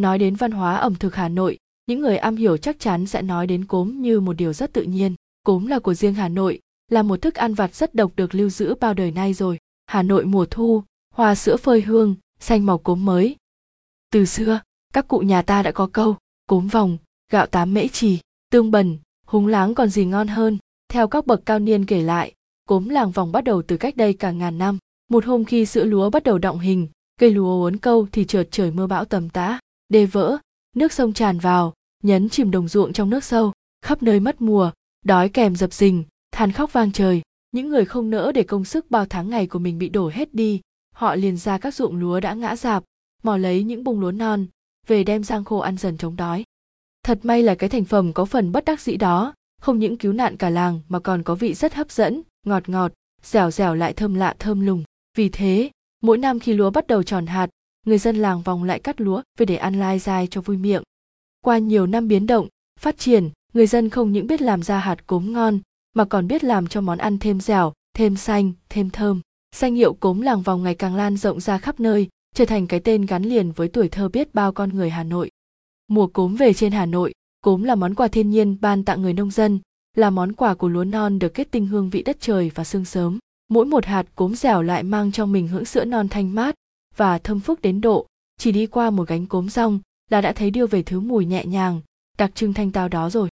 nói đến văn hóa ẩm thực hà nội, những người am hiểu chắc chắn sẽ nói đến cốm như một điều rất tự nhiên. Cốm là của riêng hà nội, là một thức ăn vặt rất độc được lưu giữ bao đời nay rồi. Hà nội mùa thu, hoa sữa phơi hương, xanh màu cốm mới. Từ xưa, các cụ nhà ta đã có câu, cốm vòng, gạo tám mễ trì, tương bần, húng láng còn gì ngon hơn. Theo các bậc cao niên kể lại, cốm làng vòng bắt đầu từ cách đây cả ngàn năm. Một hôm khi sữa lúa bắt đầu động hình, cây lúa uốn câu thì chợt trời mưa bão tầm tã đê vỡ, nước sông tràn vào, nhấn chìm đồng ruộng trong nước sâu, khắp nơi mất mùa, đói kèm dập dình, than khóc vang trời. Những người không nỡ để công sức bao tháng ngày của mình bị đổ hết đi, họ liền ra các ruộng lúa đã ngã rạp, mò lấy những bông lúa non, về đem sang khô ăn dần chống đói. Thật may là cái thành phẩm có phần bất đắc dĩ đó, không những cứu nạn cả làng mà còn có vị rất hấp dẫn, ngọt ngọt, dẻo dẻo lại thơm lạ thơm lùng. Vì thế, mỗi năm khi lúa bắt đầu tròn hạt người dân làng vòng lại cắt lúa về để ăn lai dai cho vui miệng. Qua nhiều năm biến động, phát triển, người dân không những biết làm ra hạt cốm ngon, mà còn biết làm cho món ăn thêm dẻo, thêm xanh, thêm thơm. Danh hiệu cốm làng vòng ngày càng lan rộng ra khắp nơi, trở thành cái tên gắn liền với tuổi thơ biết bao con người hà nội. Mùa cốm về trên hà nội, cốm là món quà thiên nhiên ban tặng người nông dân, là món quà của lúa non được kết tinh hương vị đất trời và sương sớm. Mỗi một hạt cốm dẻo lại mang trong mình hưởng sữa non thanh mát và thơm phức đến độ. Chỉ đi qua một gánh cốm rong là đã thấy đưa về thứ mùi nhẹ nhàng, đặc trưng thanh tao đó rồi.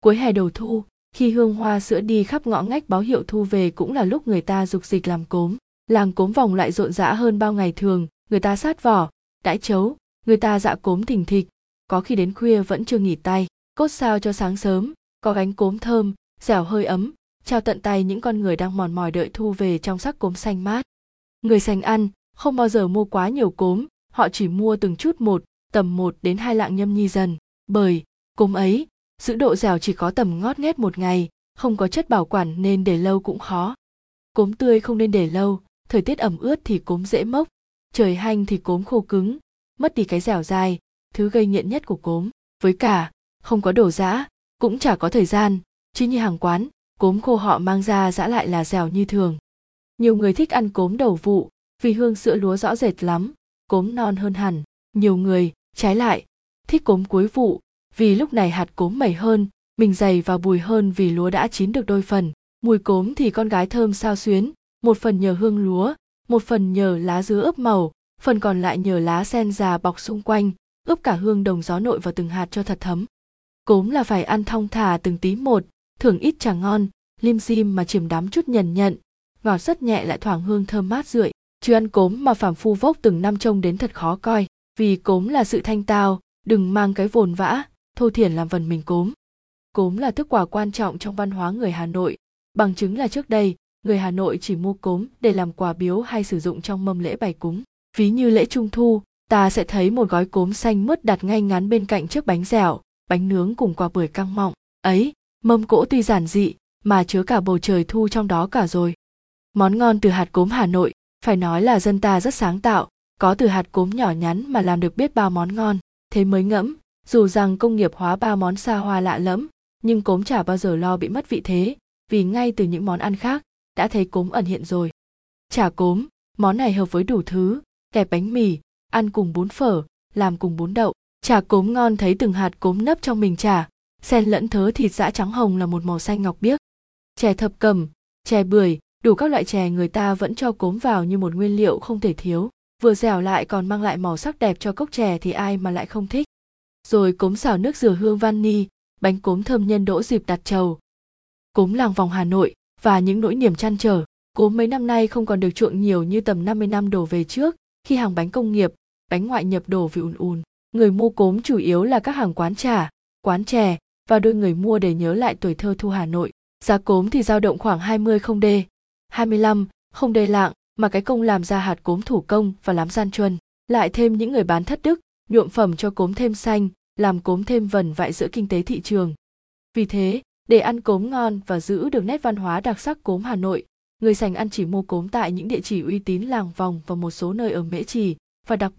Cuối hè đầu thu, khi hương hoa sữa đi khắp ngõ ngách báo hiệu thu về cũng là lúc người ta dục dịch làm cốm. Làng cốm vòng lại rộn rã hơn bao ngày thường, người ta sát vỏ, đãi chấu, người ta dạ cốm thình thịch. Có khi đến khuya vẫn chưa nghỉ tay, cốt sao cho sáng sớm, có gánh cốm thơm dẻo hơi ấm, trao tận tay những con người đang mòn mỏi đợi thu về trong sắc cốm xanh mát. Người sành ăn không bao giờ mua quá nhiều cốm, họ chỉ mua từng chút một, tầm một đến hai lạng nhâm nhi dần. Bởi, cốm ấy giữ độ dẻo chỉ có tầm ngót nghét một ngày, không có chất bảo quản nên để lâu cũng khó. Cốm tươi không nên để lâu, thời tiết ẩm ướt thì cốm dễ mốc, trời hanh thì cốm khô cứng, mất đi cái dẻo dai, thứ gây nghiện nhất của cốm. Với cả, không có đồ giã, cũng chả có thời gian, chứ như hàng quán, cốm khô họ mang ra giã lại là dẻo như thường. Nhiều người thích ăn cốm đầu vụ vì hương sữa lúa rõ rệt lắm, cốm non hơn hẳn, nhiều người, trái lại, thích cốm cuối vụ, vì lúc này hạt cốm mẩy hơn, mình dày và bùi hơn vì lúa đã chín được đôi phần. Mùi cốm thì con gái thơm sao xuyến, một phần nhờ hương lúa, một phần nhờ lá dứa ướp màu, phần còn lại nhờ lá sen già bọc xung quanh, ướp cả hương đồng gió nội vào từng hạt cho thật thấm. Cốm là phải ăn thong thả từng tí một, thưởng ít chả ngon, lim dim mà chìm đắm chút nhần nhận, ngọt rất nhẹ lại thoảng hương thơm mát rượi chứ ăn cốm mà phàm phu vốc từng năm trông đến thật khó coi. Vì cốm là sự thanh tao, đừng mang cái vồn vã, thô thiển làm vần mình cốm. Cốm là thức quà quan trọng trong văn hóa người hà nội. Bằng chứng là trước đây, người hà nội chỉ mua cốm để làm quà biếu hay sử dụng trong mâm lễ bày cúng. Ví như lễ trung thu, ta sẽ thấy một gói cốm xanh mướt đặt ngay ngắn bên cạnh chiếc bánh dẻo, bánh nướng cùng quả bưởi căng mọng. Ấy, mâm cỗ tuy giản dị, mà chứa cả bầu trời thu trong đó cả rồi. Món ngon từ hạt cốm hà nội phải nói là dân ta rất sáng tạo, có từ hạt cốm nhỏ nhắn mà làm được biết bao món ngon. Thế mới ngẫm, dù rằng công nghiệp hóa bao món xa hoa lạ lẫm, nhưng cốm chả bao giờ lo bị mất vị thế, vì ngay từ những món ăn khác, đã thấy cốm ẩn hiện rồi. Chả cốm, món này hợp với đủ thứ, kẹp bánh mì, ăn cùng bún phở, làm cùng bún đậu. Chả cốm ngon thấy từng hạt cốm nấp trong mình chả, xen lẫn thớ thịt dã trắng hồng là một màu xanh ngọc biếc. Chè thập cầm chè bưởi đủ các loại chè người ta vẫn cho cốm vào như một nguyên liệu không thể thiếu. Vừa dẻo lại còn mang lại màu sắc đẹp cho cốc chè thì ai mà lại không thích. Rồi cốm xào nước dừa hương vani bánh cốm thơm nhân đỗ dịp đặt trầu. Cốm làng vòng hà nội và những nỗi niềm chăn trở cốm mấy năm nay không còn được chuộng nhiều như tầm 50 năm đổ về trước khi hàng bánh công nghiệp bánh ngoại nhập đổ vì ùn ùn. Người mua cốm chủ yếu là các hàng quán trà quán chè và đôi người mua để nhớ lại tuổi thơ thu Hà Nội. Giá cốm thì dao động khoảng 20 không đê, 25 không đầy lạng, mà cái công làm ra hạt cốm thủ công và làm gian chuân. Lại thêm những người bán thất đức, nhuộm phẩm cho cốm thêm xanh, làm cốm thêm vần vại giữa kinh tế thị trường. Vì thế, để ăn cốm ngon và giữ được nét văn hóa đặc sắc cốm Hà Nội, người sành ăn chỉ mua cốm tại những địa chỉ uy tín làng vòng và một số nơi ở Mễ Trì và đặc